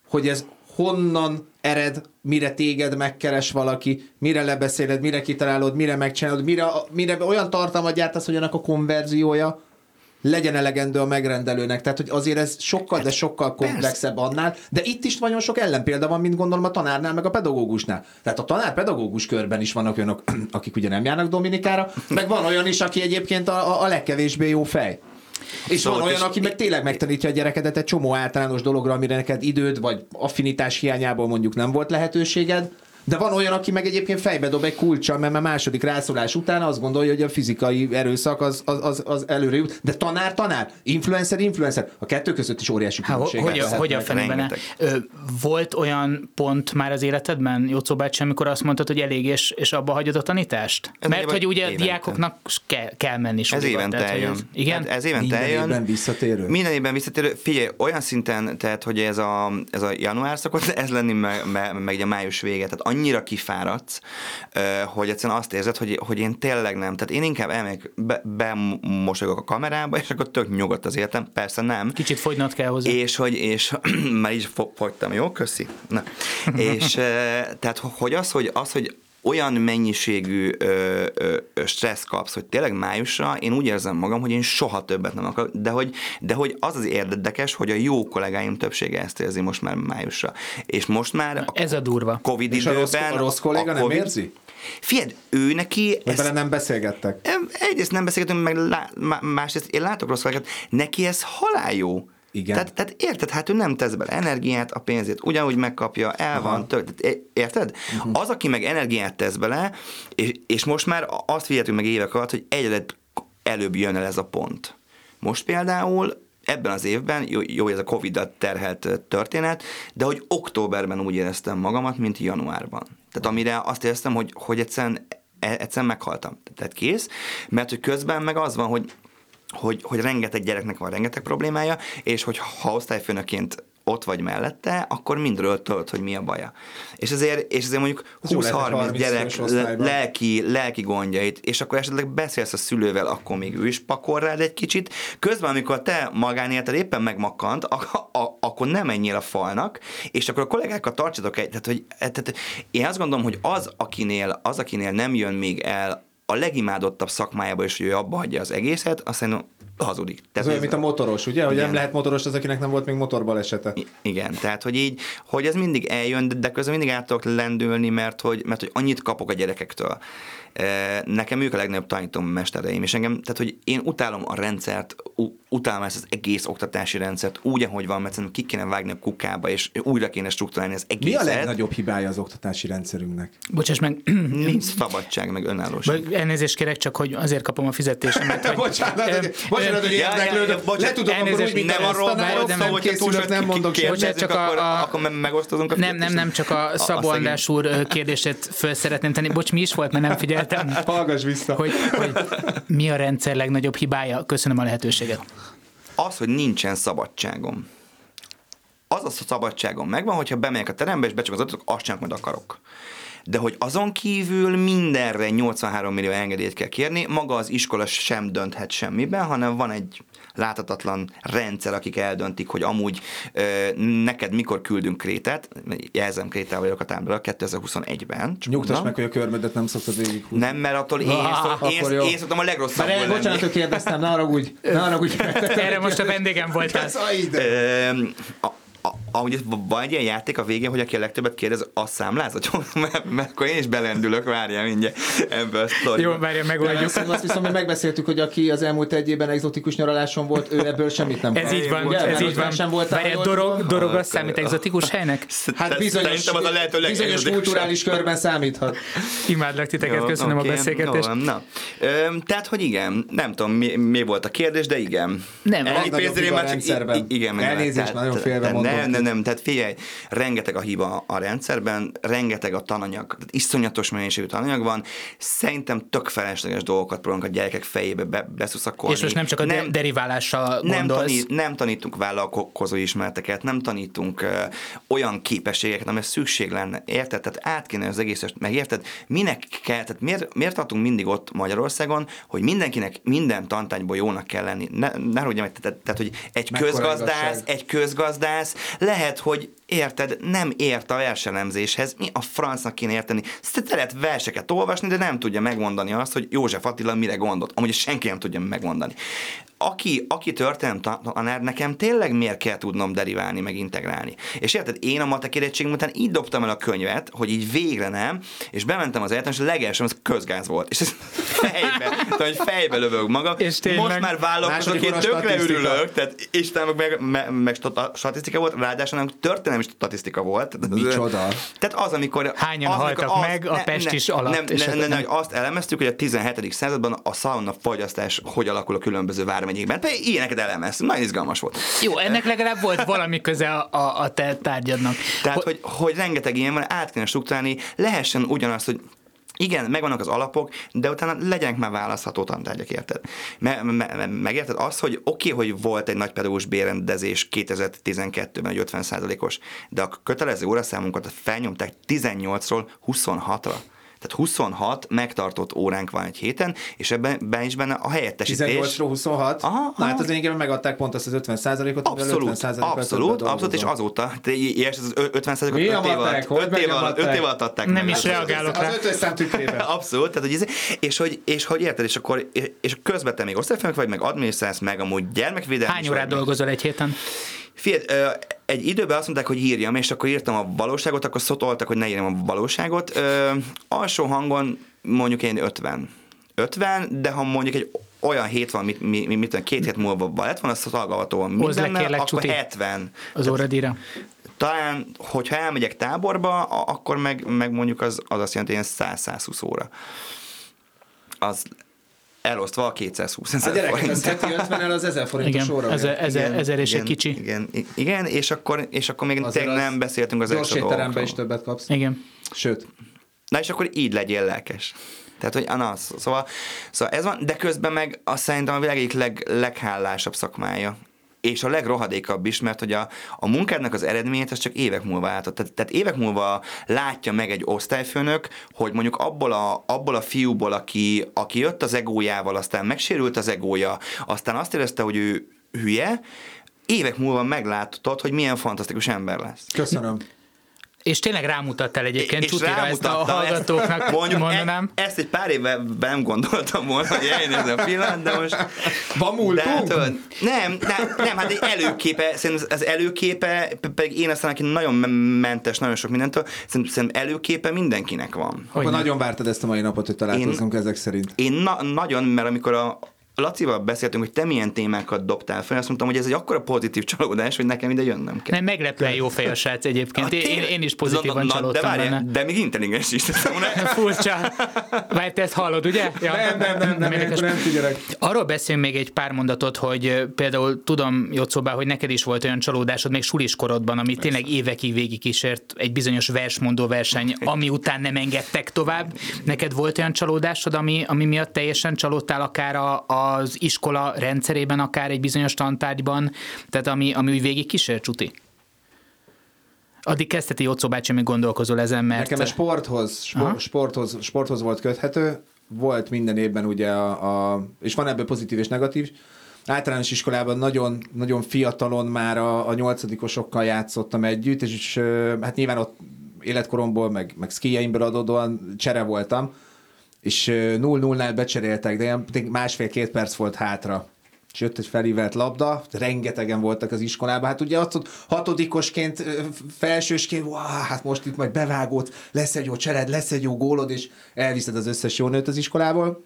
hogy ez honnan ered, mire téged megkeres valaki, mire lebeszéled, mire kitalálod, mire megcsinálod, mire, mire olyan tartalmat gyártasz, hogy annak a konverziója legyen elegendő a megrendelőnek. Tehát, hogy azért ez sokkal, de sokkal komplexebb annál, de itt is nagyon sok ellenpélda van, mint gondolom a tanárnál, meg a pedagógusnál. Tehát a tanár-pedagógus körben is vannak olyanok, akik ugye nem járnak Dominikára, meg van olyan is, aki egyébként a, a legkevésbé jó fej. És van olyan, aki meg tényleg megtanítja a gyerekedet egy csomó általános dologra, amire neked időd vagy affinitás hiányából mondjuk nem volt lehetőséged, de van olyan, aki meg egyébként fejbe dob egy kulcsal, mert már második rászólás után azt gondolja, hogy a fizikai erőszak az, az, az, az előre jut. De tanár, tanár, influencer, influencer. A kettő között is óriási különbség. Hogy, hogy a fenében? Volt olyan pont már az életedben, Jocó bácsi, amikor azt mondtad, hogy elég, és, és abba hagyod a tanítást? Ez Mert hogy ugye évente. diákoknak kell, kell menni Ez évente tehát, eljön. Ez, igen? Hát ez évente Minden eljön. évben visszatérő. Minden évben visszatérő. Figyelj, olyan szinten, tehát, hogy ez a, ez a január szokott ez lenni, meg, meg, meg a május vége. Tehát annyira kifáradsz, hogy egyszerűen azt érzed, hogy, hogy én tényleg nem. Tehát én inkább elmegyek, be, bemosolygok a kamerába, és akkor tök nyugodt az életem. Persze nem. Kicsit fogynod kell hozzá. És hogy, és már így fogytam, jó? Köszi. Na. és tehát, hogy az, hogy, az, hogy olyan mennyiségű ö, ö, stressz kapsz, hogy tényleg májusra én úgy érzem magam, hogy én soha többet nem akarok, de hogy, de hogy az az érdekes, hogy a jó kollégáim többsége ezt érzi most már májusra. És most már a Ez a durva. Covid És időben... a rossz, a rossz kolléga a COVID, nem érzi? Figyelj, ő neki... Ezt, bele nem beszélgettek? Egyrészt nem beszélgetünk, meg lá, másrészt én látok rossz kollégát, neki ez halál jó igen. Tehát, tehát érted, hát ő nem tesz bele energiát, a pénzét ugyanúgy megkapja, el Aha. van, tök, érted? Uh-huh. Az, aki meg energiát tesz bele, és, és most már azt figyeltünk meg évek alatt, hogy egyre előbb jön el ez a pont. Most például ebben az évben, jó, jó ez a Covid-dal terhelt történet, de hogy októberben úgy éreztem magamat, mint januárban. Tehát amire azt éreztem, hogy, hogy egyszerűen, e, egyszerűen meghaltam. Tehát kész, mert hogy közben meg az van, hogy hogy, hogy rengeteg gyereknek van rengeteg problémája, és hogy ha osztályfőnöként ott vagy mellette, akkor mindről tudod, hogy mi a baja. És ezért, és ezért mondjuk 20-30 gyerek lelki, lelki gondjait, és akkor esetleg beszélsz a szülővel, akkor még ő is pakol rád egy kicsit. Közben, amikor te magánéleted éppen megmakkant, a, a, akkor nem menjél a falnak, és akkor a kollégákkal tartsatok egy, tehát, hogy, tehát én azt gondolom, hogy az, akinél, az, akinél nem jön még el a legimádottabb szakmájába is, hogy ő abba hagyja az egészet, azt szerintem hazudik. Tehát ez olyan, mint a motoros, ugye? Hogy igen. nem lehet motoros az, akinek nem volt még motorbalesetet. I- igen, tehát hogy így, hogy ez mindig eljön, de közben mindig át tudok lendülni, mert hogy, mert hogy annyit kapok a gyerekektől. Nekem ők a legnagyobb tanító mestereim, és engem, tehát hogy én utálom a rendszert, utálom ezt az egész oktatási rendszert úgy, ahogy van, mert szerintem ki kéne vágni a kukába, és újra kéne struktúrálni az egészet. Mi a legnagyobb hibája az oktatási rendszerünknek? Bocsáss meg. Nincs szabadság, meg önállóság. Elnézést kérek, csak hogy azért kapom a fizetésemet. Hogy, bocsánat, bocsánat, hogy érdeklődök. Le tudom, akkor úgy, nem arról van szó, hogy készülök, nem mondok semmit. Csak akkor megosztozunk a Nem, nem, nem, csak a Szabó András úr kérdését föl szeretném tenni. Bocs, mi is volt, mert nem figyeltem. Hallgass vissza. Hogy, hogy mi a rendszer legnagyobb hibája? Köszönöm a lehetőséget. Az, hogy nincsen szabadságom. Az a szabadságom megvan, hogyha bemegyek a terembe, és becsuk az adatok, azt csinálok, majd akarok de hogy azon kívül mindenre 83 millió engedélyt kell kérni, maga az iskola sem dönthet semmiben, hanem van egy láthatatlan rendszer, akik eldöntik, hogy amúgy ö, neked mikor küldünk krétát, jelzem krétával vagyok a táblára 2021-ben. Nyugtass meg, hogy a körmödet nem szoktad végig húzni. Nem, mert attól én, ah, én, én, én szoktam a legrosszabbul lenni. Bocsánat, hogy kérdeztem, ne haragudj, ne haragudj. Erre most a vendégem voltál. a, ahogy van egy ilyen játék a végén, hogy aki a legtöbbet kérdez, az számláz, mert, mert akkor én is belendülök, várjál mindjárt ebből a sztori. Jó, várjál, megoldjuk. Azt, azt viszont hogy megbeszéltük, hogy aki az elmúlt egy évben exotikus nyaraláson volt, ő ebből semmit nem Ez így van, ugye? ez így van. Sem volt várjál, dorog, dorog az számít exotikus helynek? Hát bizonyos, az a lehető bizonyos kulturális körben számíthat. Imádlak titeket, köszönöm a beszélgetést. Na, tehát, hogy igen, nem tudom, mi, mi volt a kérdés, de igen. Nem, Ennyi pénzért már csak igen, Elnézést, nagyon félve mondom nem, nem, tehát figyelj, rengeteg a hiba a rendszerben, rengeteg a tananyag, tehát iszonyatos mennyiségű tananyag van, szerintem tök felesleges dolgokat próbálunk a gyerekek fejébe be, beszuszakolni. És most nem csak a nem, deriválással nem, tanít, nem tanítunk vállalkozó ismereteket, nem tanítunk uh, olyan képességeket, amire szükség lenne, érted? Tehát át kéne az egészet, meg érted? Minek kell, tehát miért, miért tartunk mindig ott Magyarországon, hogy mindenkinek minden tantányból jónak kell lenni? Ne, ne tehát, tehát, hogy egy Mekkora közgazdász, igazság. egy közgazdász lehet, hogy érted, nem ért a verselemzéshez, mi a francnak kéne érteni. Te lehet verseket olvasni, de nem tudja megmondani azt, hogy József Attila mire gondolt. Amúgy senki nem tudja megmondani. Aki, aki történelem tanár, nekem tényleg miért kell tudnom deriválni, meg integrálni. És érted, én a matek érettségem után így dobtam el a könyvet, hogy így végre nem, és bementem az egyetem, és a legelső az közgáz volt. És ez fejbe, tehát, hogy fejbe lövök magam. És tényleg, Most már vállalkozok, én tökre örülök, tehát Isten meg, meg, meg, statisztika volt, ráadásul nem statisztika volt. Micsoda? Tehát az, amikor... Hányan az, haltak az, meg a Pestis ne, alatt? Nem, nem, nem, nem, azt elemeztük, hogy a 17. században a szauna fogyasztás hogy alakul a különböző vármegyékben. Pedig ilyeneket elemeztünk, nagyon izgalmas volt. Jó, ennek legalább volt valami köze a, a, a te tárgyadnak. Tehát, hogy, hogy rengeteg ilyen van, át kéne struktúrálni, lehessen ugyanazt, hogy igen, megvannak az alapok, de utána legyenek már választható tantárgyak, érted? Me, me, megérted azt, hogy oké, okay, hogy volt egy nagy pedagógus bérendezés 2012-ben, egy 50 os de a kötelező óraszámunkat felnyomták 18-ról 26-ra. Tehát 26 megtartott óránk van egy héten, és ebben ben is benne a helyettesítés. 18 26? Aha, aha. Na, hát az lényegében megadták pont azt az 50 ot Abszolút, 50 abszolút, abszolút, és azóta, ilyes az 50 ot 5 év alatt, 5 év alatt, 5 év alatt adták Nem is reagálok rá. Az 5 szám Abszolút, tehát, hogy ez, és, hogy, és hogy érted, és akkor és közben te még osztályfőnök vagy, meg adminisztrálsz, meg amúgy gyermekvédelmi. Hány órát dolgozol egy héten? Figyelj, egy időben azt mondták, hogy írjam, és akkor írtam a valóságot, akkor szotoltak, hogy ne írjam a valóságot. Ö, alsó hangon mondjuk én 50. 50, de ha mondjuk egy olyan hét van, mit, mit, mit két hét múlva lett van, az szolgálhatóan mindennel, akkor csuti 70. Az óradíjra. Talán, hogyha elmegyek táborba, akkor meg, meg mondjuk az, az azt jelenti, hogy 100-120 óra. Az elosztva a 220 ezer A gyerekek, az heti 50 el az 1000 forintos igen, óra. Ezer, ezer, igen, ezer és igen, egy kicsi. Igen, igen, és akkor, és akkor még tényleg nem beszéltünk az extra dolgokról. is többet kapsz. Igen. Sőt. Na és akkor így legyél lelkes. Tehát, hogy na, szóval, szóval ez van, de közben meg azt szerintem a világ egyik leg, leghálásabb szakmája és a legrohadékabb is, mert hogy a, a munkádnak az eredményét az csak évek múlva látott. Tehát, tehát évek múlva látja meg egy osztályfőnök, hogy mondjuk abból a, abból a fiúból, aki, aki jött az egójával, aztán megsérült az egója, aztán azt érezte, hogy ő hülye, évek múlva meglátod, hogy milyen fantasztikus ember lesz. Köszönöm. És tényleg rámutattál egyébként Csutira ezt a hallgatóknak, ezt, mondjuk mondanám. E, ezt egy pár éve nem gondoltam volna, hogy eljön ez a pillanat, de most... Van múltunk? De, hát, nem, nem, nem, hát egy előképe, szerintem az előképe, pedig én aztán, aki nagyon mentes, nagyon sok mindentől, szerintem előképe mindenkinek van. Akkor nagyon vártad ezt a mai napot, hogy találkozunk én, ezek szerint. Én na, nagyon, mert amikor a, Lacival beszéltünk, hogy te milyen témákat dobtál fel, azt mondtam, hogy ez egy akkora pozitív csalódás, hogy nekem ide jönnöm kell. Nem, meglepően jó fej a srác egyébként. Én, én is pozitívan na, csalódtam de, várjál, de még intelligens is. Furcsa. Várj, te ezt hallod, ugye? Ja. Nem, nem, nem, nem, nem, nem figyelek. Arról beszélünk még egy pár mondatot, hogy például tudom, Jocóbá, hogy neked is volt olyan csalódásod még suliskorodban, ami Persze. tényleg évekig végigkísért egy bizonyos versmondó verseny, ami után nem engedtek tovább. Neked volt olyan csalódásod, ami, ami miatt teljesen csalódtál akár a, a az iskola rendszerében, akár egy bizonyos tantárgyban, tehát ami, ami úgy végig kísér, Csuti? Addig kezdheti Jocó bácsi, még gondolkozol ezen, mert... Nekem a sporthoz, sport, sporthoz, sporthoz volt köthető, volt minden évben ugye a, a és van ebben pozitív és negatív, általános iskolában nagyon, nagyon fiatalon már a, a nyolcadikosokkal játszottam együtt, és, és hát nyilván ott életkoromból, meg, meg szkijeimből adódóan csere voltam, és 0-0-nál becseréltek, de ilyen másfél-két perc volt hátra. És jött egy felívelt labda, rengetegen voltak az iskolában, hát ugye azt, hatodikosként, felsősként, wow, hát most itt majd bevágott, lesz egy jó csered, lesz egy jó gólod, és elviszed az összes jó nőt az iskolából.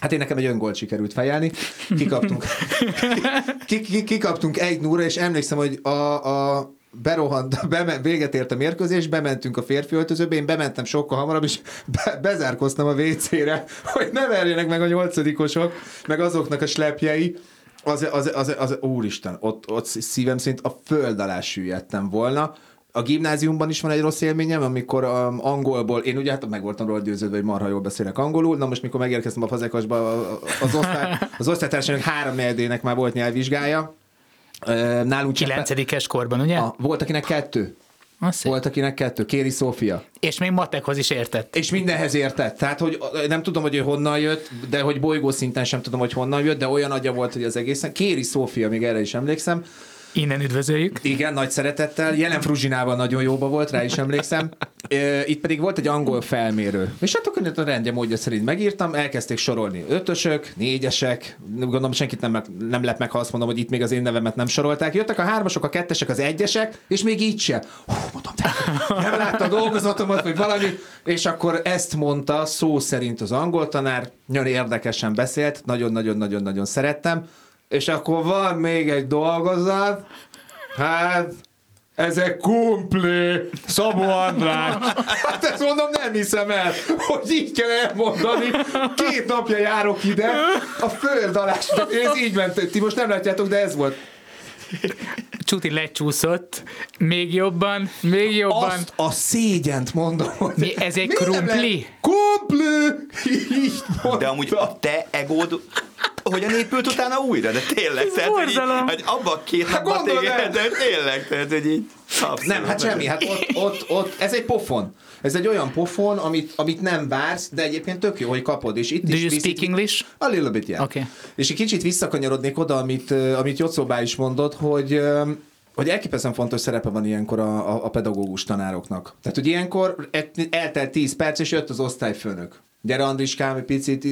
Hát én nekem egy öngolt sikerült fejelni, kikaptunk, kikaptunk egy núra, és emlékszem, hogy a, a berohant, bement, véget ért a mérkőzés, bementünk a férfi öltözőbe, én bementem sokkal hamarabb, és be, bezárkoztam a WC-re, hogy ne verjenek meg a nyolcadikosok, meg azoknak a slepjei. Az, az, az, az, úristen, ott, ott szívem szerint a föld alá süllyedtem volna. A gimnáziumban is van egy rossz élményem, amikor um, angolból, én ugye hát meg voltam róla győződve, hogy marha jól beszélek angolul, na most mikor megérkeztem a fazekasba, az, osztály, az osztálytársának három már volt nyelvvizsgája, Nálunk Kilencedikes korban, ugye? A, volt, akinek kettő. Azt volt, akinek kettő. Kéri Szófia. És még matekhoz is értett. És mindenhez értett. Tehát, hogy nem tudom, hogy ő honnan jött, de hogy bolygó szinten sem tudom, hogy honnan jött, de olyan agya volt, hogy az egészen. Kéri Szófia, még erre is emlékszem. Innen üdvözöljük. Igen, nagy szeretettel. Jelen Fruzsinával nagyon jóba volt, rá is emlékszem. Itt pedig volt egy angol felmérő. És hát akkor a rendje módja szerint megírtam, elkezdték sorolni ötösök, négyesek, gondolom senkit nem, nem lep meg, ha azt mondom, hogy itt még az én nevemet nem sorolták. Jöttek a hármasok, a kettesek, az egyesek, és még így se. Hú, mondom, te nem látta a dolgozatomat, vagy valami. És akkor ezt mondta szó szerint az angol tanár, nagyon érdekesen beszélt, nagyon-nagyon-nagyon-nagyon szerettem. És akkor van még egy dolgozat, hát ezek kumplé, Szabó András. Hát ezt mondom, nem hiszem el, hogy így kell elmondani. Két napja járok ide, a föld alá. Ez így ment, ti most nem látjátok, de ez volt. Csuti lecsúszott, még jobban, még jobban. Azt a szégyent mondom, hogy... Mi, ez egy krumpli? Krumpli! De amúgy a te egód hogyan épült utána újra? De tényleg, Ez tehát, hogy, így, borzalom. hogy abban a két Hát napban téged, de tényleg, tehát, hogy így abszolút. Nem, hát semmi, hát ott, ott, ott, ez egy pofon. Ez egy olyan pofon, amit, amit nem vársz, de egyébként tök jó, hogy kapod. És itt Do is you visz- speak English? A little bit, yeah. Okay. És egy kicsit visszakanyarodnék oda, amit, ö, amit Jocóbá is mondott, hogy ö, hogy elképesztően fontos szerepe van ilyenkor a, a, a pedagógus tanároknak. Tehát, hogy ilyenkor el- eltelt 10 perc, és jött az osztályfőnök. Gyere Andriskám, egy picit.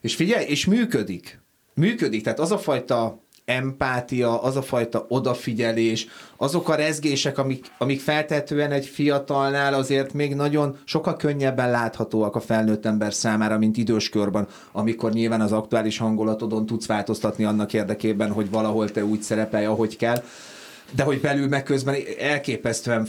És figyelj, és működik. Működik. Tehát az a fajta empátia, az a fajta odafigyelés, azok a rezgések, amik, amik feltetően egy fiatalnál azért még nagyon sokkal könnyebben láthatóak a felnőtt ember számára, mint időskörben, amikor nyilván az aktuális hangulatodon tudsz változtatni annak érdekében, hogy valahol te úgy szerepelj, ahogy kell, de hogy belül meg közben elképesztően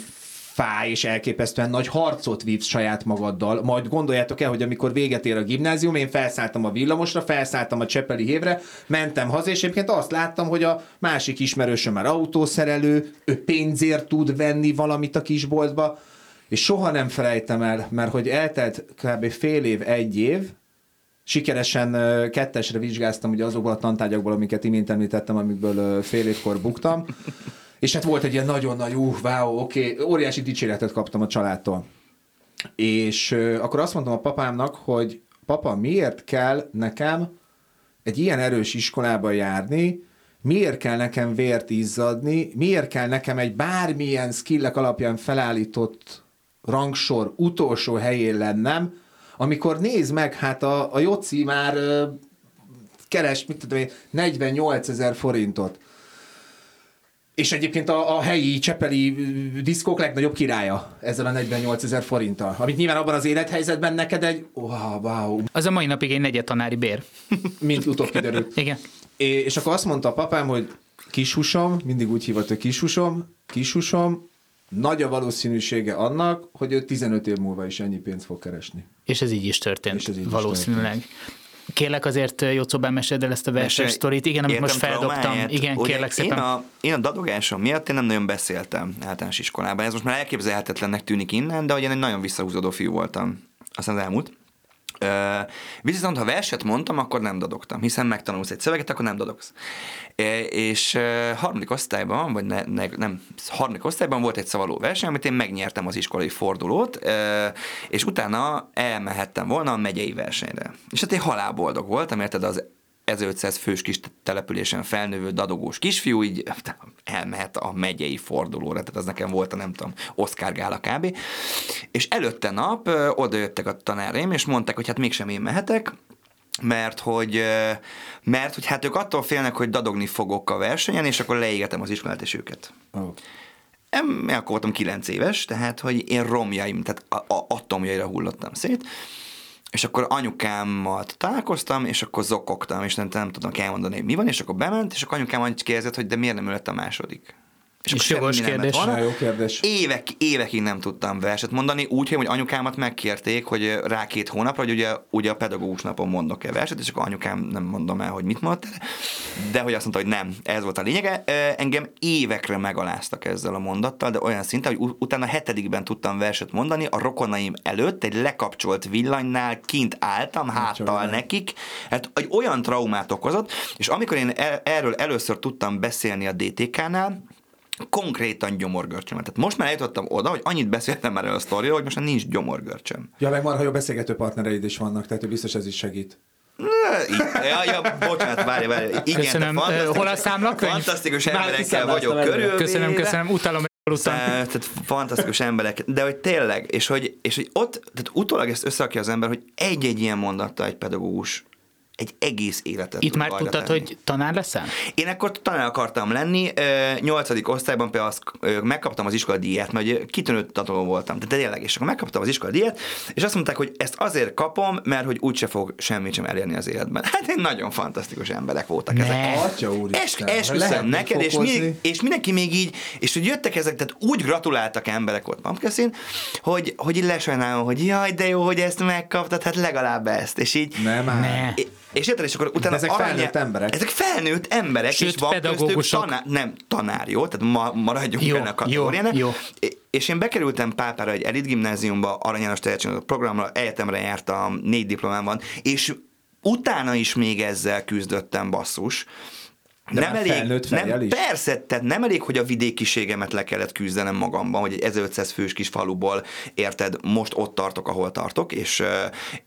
fáj, és elképesztően nagy harcot vívsz saját magaddal. Majd gondoljátok el, hogy amikor véget ér a gimnázium, én felszálltam a villamosra, felszálltam a Csepeli hévre, mentem haza, és egyébként azt láttam, hogy a másik ismerősöm már autószerelő, ő pénzért tud venni valamit a kisboltba, és soha nem felejtem el, mert hogy eltelt kb. fél év, egy év, sikeresen kettesre vizsgáztam ugye azokból a tantárgyakból, amiket imént említettem, amikből fél évkor buktam, és hát volt egy ilyen nagyon nagy, uh, wow, oké, okay, óriási dicséretet kaptam a családtól. És ö, akkor azt mondtam a papámnak, hogy papa, miért kell nekem egy ilyen erős iskolába járni, miért kell nekem vért izzadni, miért kell nekem egy bármilyen skillek alapján felállított rangsor utolsó helyén lennem, amikor nézd meg, hát a, a Joci már ö, keres, mit tudom én, 48 ezer forintot. És egyébként a, a helyi csepeli diszkók legnagyobb királya ezzel a 48 ezer forinttal. Amit nyilván abban az élethelyzetben neked egy wow, wow, Az a mai napig egy negyed tanári bér. mint utóbb kiderült. Igen. É, és akkor azt mondta a papám, hogy kishusom, mindig úgy hívott, hogy kishusom, kishusom, nagy a valószínűsége annak, hogy ő 15 év múlva is ennyi pénzt fog keresni. És ez így is történt, És ez így is valószínűleg. Kérlek azért, Jocóbán, meséld el ezt a verses Mesélj. sztorit. Igen, amit most feldobtam. Igen, Ugye kérlek szépen. Én a, én a dadogásom miatt én nem nagyon beszéltem általános iskolában. Ez most már elképzelhetetlennek tűnik innen, de hogy én egy nagyon visszahúzódó fiú voltam. Aztán az elmúlt. Viszont ha verset mondtam, akkor nem dadogtam, hiszen megtanulsz egy szöveget, akkor nem dadogsz. És harmadik osztályban, vagy ne, ne, nem, harmadik osztályban volt egy szavaló verseny, amit én megnyertem az iskolai fordulót, és utána elmehettem volna a megyei versenyre. És hát én halálboldog voltam, érted, az 1500 fős kis településen felnövő dadogós kisfiú így elmehet a megyei fordulóra, tehát az nekem volt a nem tudom, Oscar Gála kb. És előtte nap ö, oda jöttek a tanáraim, és mondták, hogy hát mégsem én mehetek, mert hogy, mert hogy hát ők attól félnek, hogy dadogni fogok a versenyen, és akkor leégetem az iskolát és őket. Oh. Én akkor voltam 9 éves, tehát hogy én romjaim, tehát a, a atomjaira hullottam szét, és akkor anyukámmal találkoztam, és akkor zokogtam, és nem, nem tudom elmondani, hogy mi van, és akkor bement, és akkor anyukám annyit kérdezett, hogy de miért nem lett a második. És akkor jogos semmi nem kérdés. Na, jó kérdés. Évek, évekig nem tudtam verset mondani, úgy, hogy anyukámat megkérték, hogy rá két hónapra, hogy ugye, ugye a pedagógus napon mondok-e verset, és akkor anyukám nem mondom el, hogy mit mondta, de hogy azt mondta, hogy nem, ez volt a lényege. Engem évekre megaláztak ezzel a mondattal, de olyan szinten, hogy utána hetedikben tudtam verset mondani, a rokonaim előtt egy lekapcsolt villanynál kint álltam, háttal nekik, hát egy olyan traumát okozott, és amikor én el- erről először tudtam beszélni a DTK-nál, konkrétan gyomorgörcsömet. Tehát most már eljutottam oda, hogy annyit beszéltem már el a sztoriról, hogy most már nincs gyomorgörcsöm. Ja, meg marha jó beszélgető partnereid is vannak, tehát biztos ez is segít. Ja, ja, bocsánat, várj, várj. Igen, Köszönöm. fantasztikus- Hol a számlakönyv? Fantasztikus emberekkel vagyok körülvéve. Köszönöm, köszönöm, utalom után. Tehát fantasztikus emberek, de hogy tényleg, és hogy, és hogy ott, tehát utólag ezt összerakja az ember, hogy egy-egy ilyen mondattal egy pedagógus egy egész életet Itt már tudtad, tenni. hogy tanár leszel? Én akkor tanár akartam lenni, nyolcadik osztályban például azt, megkaptam az iskoladíjat, mert ugye kitűnő tanuló voltam, de tényleg, és akkor megkaptam az iskoladíjat, és azt mondták, hogy ezt azért kapom, mert hogy úgyse fog semmit sem elérni az életben. Hát én nagyon fantasztikus emberek voltak Ne. ezek. Atya Es, úristen, esküszöm lehet neked, és, mi, és mindenki még így, és hogy jöttek ezek, tehát úgy gratuláltak emberek ott Pumpkin hogy, hogy így lesajnálom, hogy jaj, de jó, hogy ezt megkaptad, hát legalább ezt, és így Nem. Ne. És érted, és akkor utána ezek felnőtt emberek. Ezek felnőtt emberek, Sőt, és van köztük pedagógusok. tanár, nem, tanár, jó? Tehát ma, maradjunk Jó, benne a kategóriánál. jó, jó. És én bekerültem Pápára egy elit gimnáziumba, Arany János tehetségek programra, egyetemre jártam, négy diplomám van, és utána is még ezzel küzdöttem basszus. De felnőtt fejjel nem, is? Persze, tehát nem elég, hogy a vidékiségemet le kellett küzdenem magamban, hogy egy 1500 fős kis faluból, érted, most ott tartok, ahol tartok, és,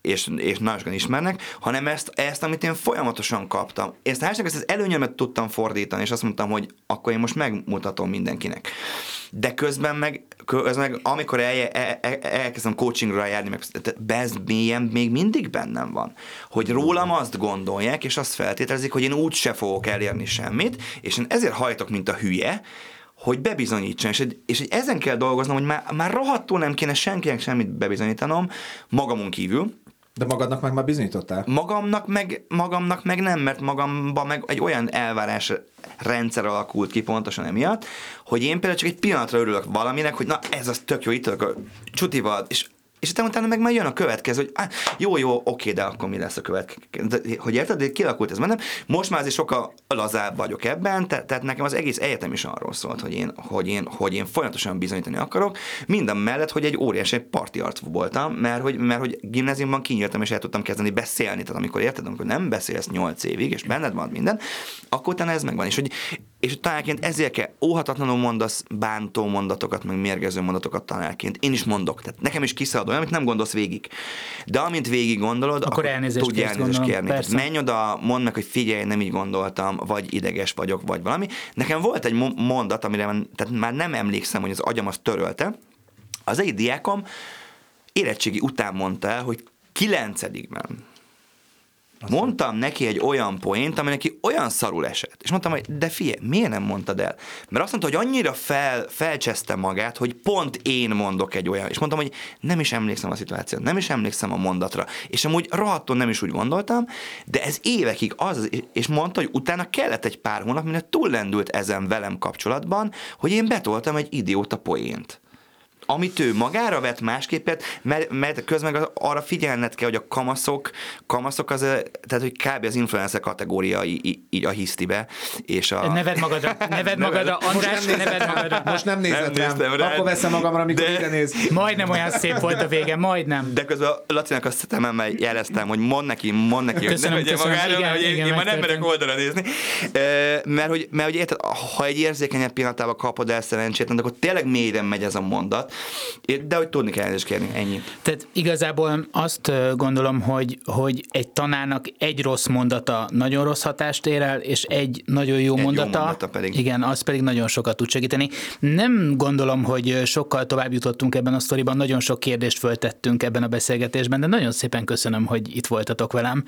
és, és nagyon sokan ismernek, hanem ezt, ezt, amit én folyamatosan kaptam. Ezt, ezt az előnyömet tudtam fordítani, és azt mondtam, hogy akkor én most megmutatom mindenkinek. De közben meg, közben meg amikor el, el, el, elkezdem coachingra járni, meg ez mélyen még mindig bennem van, hogy rólam azt gondolják, és azt feltételezik, hogy én úgy se fogok elérni semmit, és én ezért hajtok, mint a hülye, hogy bebizonyítson, és, és ezen kell dolgoznom, hogy már, már rohadtul nem kéne senkinek semmit bebizonyítanom, magamon kívül, De magadnak meg már bizonyítottál? Magamnak meg, magamnak meg nem, mert magamban meg egy olyan elvárás rendszer alakult ki pontosan emiatt, hogy én például csak egy pillanatra örülök valaminek, hogy na ez az tök jó, itt a csutival, és és utána, utána meg már jön a következő, hogy á, jó, jó, oké, de akkor mi lesz a következő? De, hogy érted, de kialakult ez bennem. Most már azért sokkal lazább vagyok ebben, te, tehát nekem az egész egyetem is arról szólt, hogy én, hogy én, hogy én folyamatosan bizonyítani akarok, minden mellett, hogy egy óriási parti arc voltam, mert hogy, mert hogy gimnáziumban kinyíltam, és el tudtam kezdeni beszélni, tehát amikor érted, amikor nem beszélsz 8 évig, és benned van minden, akkor utána ez megvan. És hogy és tanárként ezért kell óhatatlanul mondasz bántó mondatokat, meg mérgező mondatokat tanárként. Én is mondok. Tehát nekem is kiszalad olyan, amit nem gondolsz végig. De amint végig gondolod, akkor, elnézést tudj elnézést gondolom. kérni. Tehát Persze. menj oda, mondd meg, hogy figyelj, nem így gondoltam, vagy ideges vagyok, vagy valami. Nekem volt egy mo- mondat, amire tehát már nem emlékszem, hogy az agyam azt törölte. Az egy diákom érettségi után mondta el, hogy kilencedikben Mondtam neki egy olyan poént, ami neki olyan szarul esett. És mondtam, hogy de figyelj, miért nem mondtad el? Mert azt mondta, hogy annyira fel, felcseszte magát, hogy pont én mondok egy olyan. És mondtam, hogy nem is emlékszem a szituációt, nem is emlékszem a mondatra. És amúgy rohadtul nem is úgy gondoltam, de ez évekig az, és mondta, hogy utána kellett egy pár hónap, mire túllendült ezen velem kapcsolatban, hogy én betoltam egy idióta poént amit ő magára vett másképpet, mert, mert közben meg arra figyelned kell, hogy a kamaszok, kamaszok az, tehát hogy kb. az influencer kategória így a hisztibe, és a... Neved magadra, neved magadra, András, neved magadra. Most nem nézett Nem rám. rád. Akkor veszem magamra, amikor De- ide néz. Majdnem olyan szép volt a vége, majdnem. De közben a Lacinak azt szememmel jeleztem, hogy mond neki, mond neki, hogy Köszönöm, ne vegye magára, Igen, hogy én, igen, én már nem merek oldalra nézni. Mert hogy, mert hogy érted, ha egy érzékenyebb pillanatában kapod el szerencsétlen, akkor tényleg mélyre megy ez a mondat. De hogy tudni kell elnézést kérni, ennyi. Tehát igazából azt gondolom, hogy, hogy egy tanárnak egy rossz mondata nagyon rossz hatást ér el, és egy nagyon jó, jó mondata, mondata pedig. igen, az pedig nagyon sokat tud segíteni. Nem gondolom, hogy sokkal tovább jutottunk ebben a sztoriban, nagyon sok kérdést föltettünk ebben a beszélgetésben, de nagyon szépen köszönöm, hogy itt voltatok velem.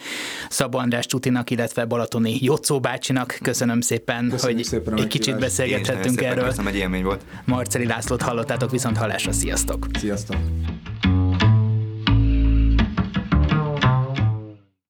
Szabó András Csutinak, illetve Balatoni Jocó bácsinak köszönöm szépen, Köszönjük hogy szépen egy kicsit is beszélgethettünk erről. Köszönöm, egy élmény volt. Marceli Lászlót hallottátok, viszont hallásra. Sziasztok! Sziasztok!